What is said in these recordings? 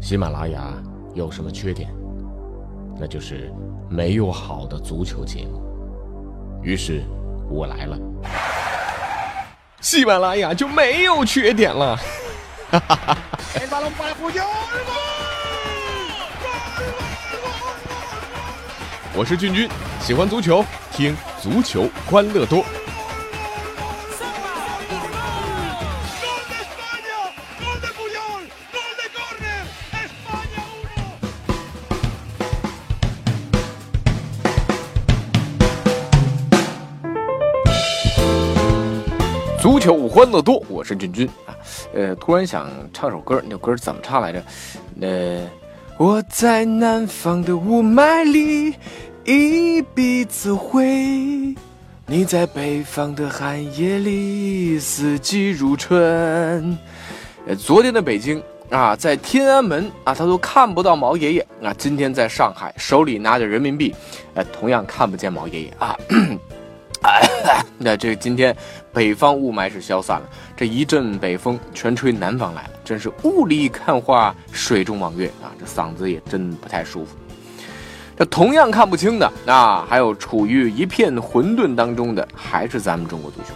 喜马拉雅有什么缺点？那就是没有好的足球节目。于是，我来了，喜马拉雅就没有缺点了。哈哈哈！我是俊君，喜欢足球，听足球欢乐多。球欢乐多，我是俊君啊。呃，突然想唱首歌，那歌怎么唱来着？呃，我在南方的雾霾里一鼻子灰，你在北方的寒夜里四季如春。呃，昨天的北京啊，在天安门啊，他都看不到毛爷爷啊。今天在上海，手里拿着人民币，呃，同样看不见毛爷爷啊。那这今天北方雾霾是消散了，这一阵北风全吹南方来了，真是雾里看花，水中望月啊！这嗓子也真不太舒服。这同样看不清的啊，还有处于一片混沌当中的，还是咱们中国足球。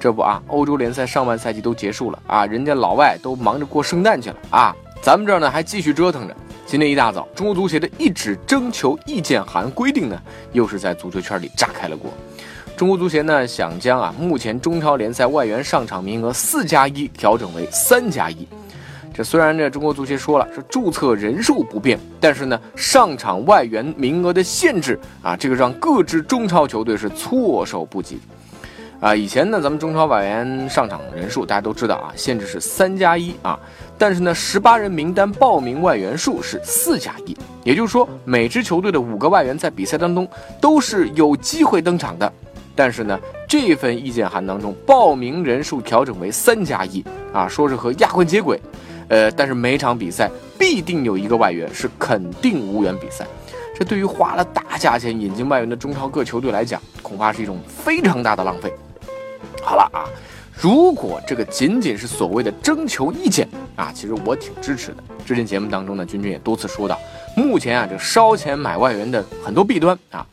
这不啊，欧洲联赛上半赛季都结束了啊，人家老外都忙着过圣诞去了啊，咱们这儿呢还继续折腾着。今天一大早，中国足协的一纸征求意见函规定呢，又是在足球圈里炸开了锅。中国足协呢想将啊目前中超联赛外援上场名额四加一调整为三加一。这虽然这中国足协说了是注册人数不变，但是呢上场外援名额的限制啊，这个让各支中超球队是措手不及。啊，以前呢咱们中超外援上场人数大家都知道啊，限制是三加一啊，但是呢十八人名单报名外援数是四加一，也就是说每支球队的五个外援在比赛当中都是有机会登场的。但是呢，这份意见函当中报名人数调整为三加一啊，说是和亚冠接轨，呃，但是每场比赛必定有一个外援是肯定无缘比赛，这对于花了大价钱引进外援的中超各球队来讲，恐怕是一种非常大的浪费。好了啊，如果这个仅仅是所谓的征求意见啊，其实我挺支持的。之前节目当中呢，君君也多次说到，目前啊这烧钱买外援的很多弊端啊，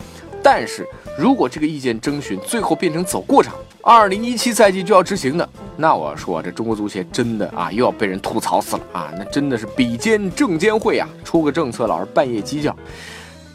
但是。如果这个意见征询最后变成走过场，二零一七赛季就要执行的，那我说这中国足协真的啊又要被人吐槽死了啊！那真的是比肩证监会啊，出个政策老是半夜鸡叫，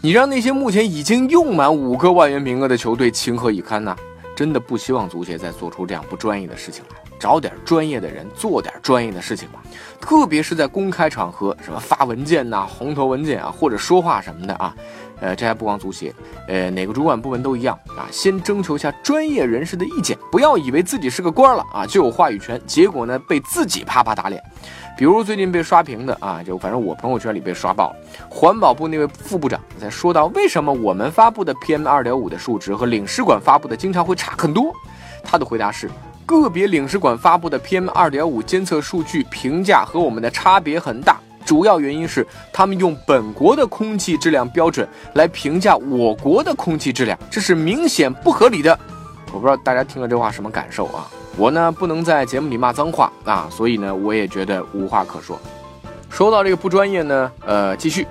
你让那些目前已经用满五个外援名额的球队情何以堪呢？真的不希望足协再做出这样不专业的事情来，找点专业的人做点专业的事情吧。特别是在公开场合，什么发文件呐、红头文件啊，或者说话什么的啊。呃，这还不光足协，呃，哪个主管部门都一样啊。先征求一下专业人士的意见，不要以为自己是个官了啊就有话语权，结果呢被自己啪啪打脸。比如最近被刷屏的啊，就反正我朋友圈里被刷爆了。环保部那位副部长在说到为什么我们发布的 PM 二点五的数值和领事馆发布的经常会差很多，他的回答是个别领事馆发布的 PM 二点五监测数据评价和我们的差别很大。主要原因是他们用本国的空气质量标准来评价我国的空气质量，这是明显不合理的。我不知道大家听了这话什么感受啊？我呢不能在节目里骂脏话啊，所以呢我也觉得无话可说。说到这个不专业呢，呃，继续，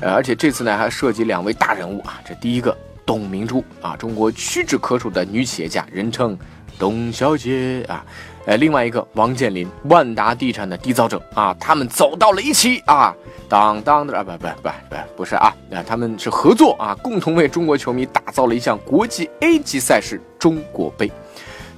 呃，而且这次呢还涉及两位大人物啊。这第一个董明珠啊，中国屈指可数的女企业家，人称董小姐啊。呃，另外一个王健林，万达地产的缔造者啊，他们走到了一起啊，当当的啊，不不不不不是啊，啊，他们是合作啊，共同为中国球迷打造了一项国际 A 级赛事——中国杯。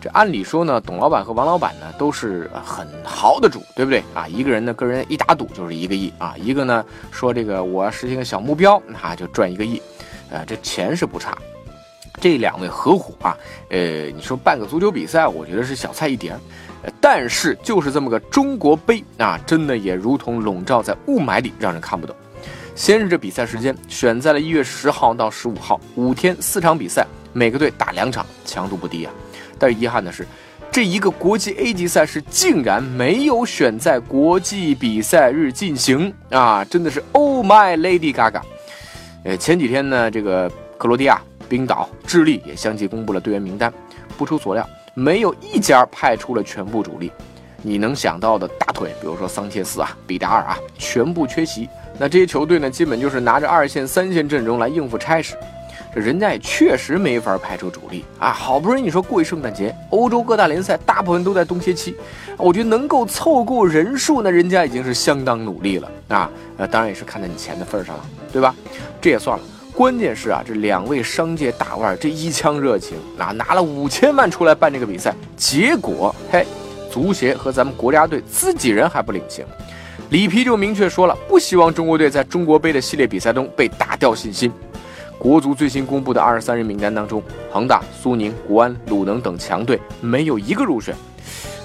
这按理说呢，董老板和王老板呢都是很豪的主，对不对啊？一个人呢，个人一打赌就是一个亿啊，一个呢说这个我要实现个小目标，那就赚一个亿，呃，这钱是不差。这两位合伙啊，呃，你说办个足球比赛，我觉得是小菜一碟，但是就是这么个中国杯啊，真的也如同笼罩在雾霾里，让人看不懂。先是这比赛时间选在了一月十号到十五号，五天四场比赛，每个队打两场，强度不低啊。但是遗憾的是，这一个国际 A 级赛事竟然没有选在国际比赛日进行啊，真的是 Oh my Lady Gaga。呃，前几天呢，这个克罗地亚。冰岛、智利也相继公布了队员名单，不出所料，没有一家派出了全部主力。你能想到的大腿，比如说桑切斯啊、比达尔啊，全部缺席。那这些球队呢，基本就是拿着二线、三线阵容来应付差事。这人家也确实没法派出主力啊！好不容易你说过一圣诞节，欧洲各大联赛大部分都在冬歇期，我觉得能够凑够人数，那人家已经是相当努力了啊！呃，当然也是看在你钱的份上了，对吧？这也算了。关键是啊，这两位商界大腕这一腔热情啊，拿了五千万出来办这个比赛，结果嘿，足协和咱们国家队自己人还不领情，里皮就明确说了，不希望中国队在中国杯的系列比赛中被打掉信心。国足最新公布的二十三人名单当中，恒大、苏宁、国安、鲁能等强队没有一个入选，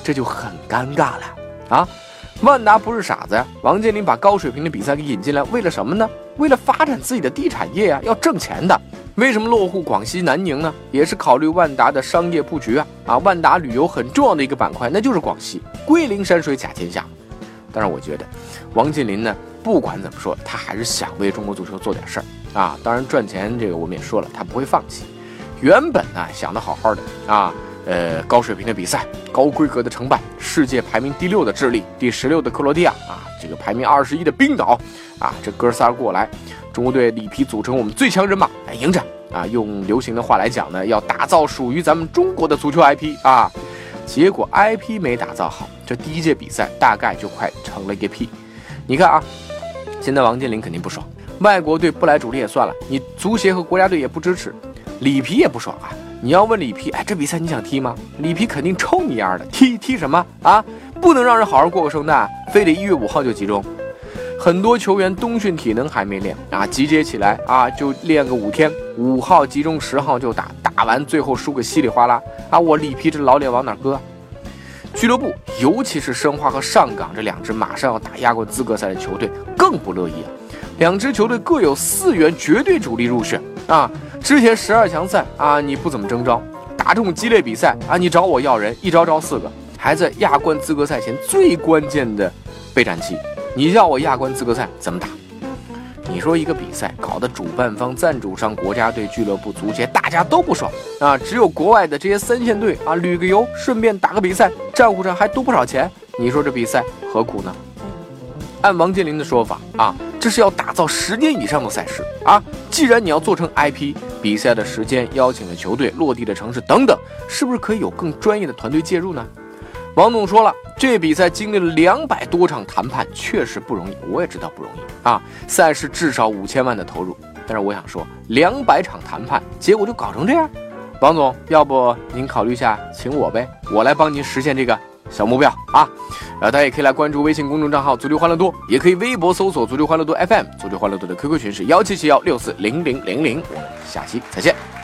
这就很尴尬了啊！万达不是傻子呀，王健林把高水平的比赛给引进来，为了什么呢？为了发展自己的地产业呀，要挣钱的。为什么落户广西南宁呢？也是考虑万达的商业布局啊！啊，万达旅游很重要的一个板块，那就是广西，桂林山水甲天下。但是我觉得，王健林呢，不管怎么说，他还是想为中国足球做点事儿。啊，当然赚钱这个我们也说了，他不会放弃。原本呢想的好好的啊，呃，高水平的比赛，高规格的承办，世界排名第六的智利，第十六的克罗地亚啊，这个排名二十一的冰岛啊，这哥仨过来，中国队里皮组成我们最强人马来迎战啊。用流行的话来讲呢，要打造属于咱们中国的足球 IP 啊。结果 IP 没打造好，这第一届比赛大概就快成了一个屁。你看啊，现在王健林肯定不爽。外国队不来主力也算了，你足协和国家队也不支持，里皮也不爽啊！你要问里皮，哎，这比赛你想踢吗？里皮肯定抽你丫的，踢踢什么啊？不能让人好好过个圣诞，非得一月五号就集中。很多球员冬训体能还没练啊，集结起来啊就练个五天，五号集中，十号就打，打完最后输个稀里哗啦啊！我里皮这老脸往哪搁？俱乐部，尤其是申花和上港这两支马上要打亚冠资格赛的球队，更不乐意啊！两支球队各有四员绝对主力入选啊！之前十二强赛啊，你不怎么征召，打这种激烈比赛啊，你找我要人，一招招四个，还在亚冠资格赛前最关键的备战期，你要我亚冠资格赛怎么打？你说一个比赛搞得主办方、赞助商、国家队、俱乐部、足协大家都不爽啊，只有国外的这些三线队啊，旅个游，顺便打个比赛，账户上还多不少钱，你说这比赛何苦呢？按王健林的说法啊。这是要打造十年以上的赛事啊！既然你要做成 IP，比赛的时间、邀请的球队、落地的城市等等，是不是可以有更专业的团队介入呢？王总说了，这比赛经历了两百多场谈判，确实不容易。我也知道不容易啊！赛事至少五千万的投入，但是我想说，两百场谈判，结果就搞成这样。王总，要不您考虑一下，请我呗，我来帮您实现这个。小目标啊，呃，大家也可以来关注微信公众账号“足球欢乐多”，也可以微博搜索“足球欢乐多 FM”，足球欢乐多的 QQ 群是幺七七幺六四零零零零，我们下期再见。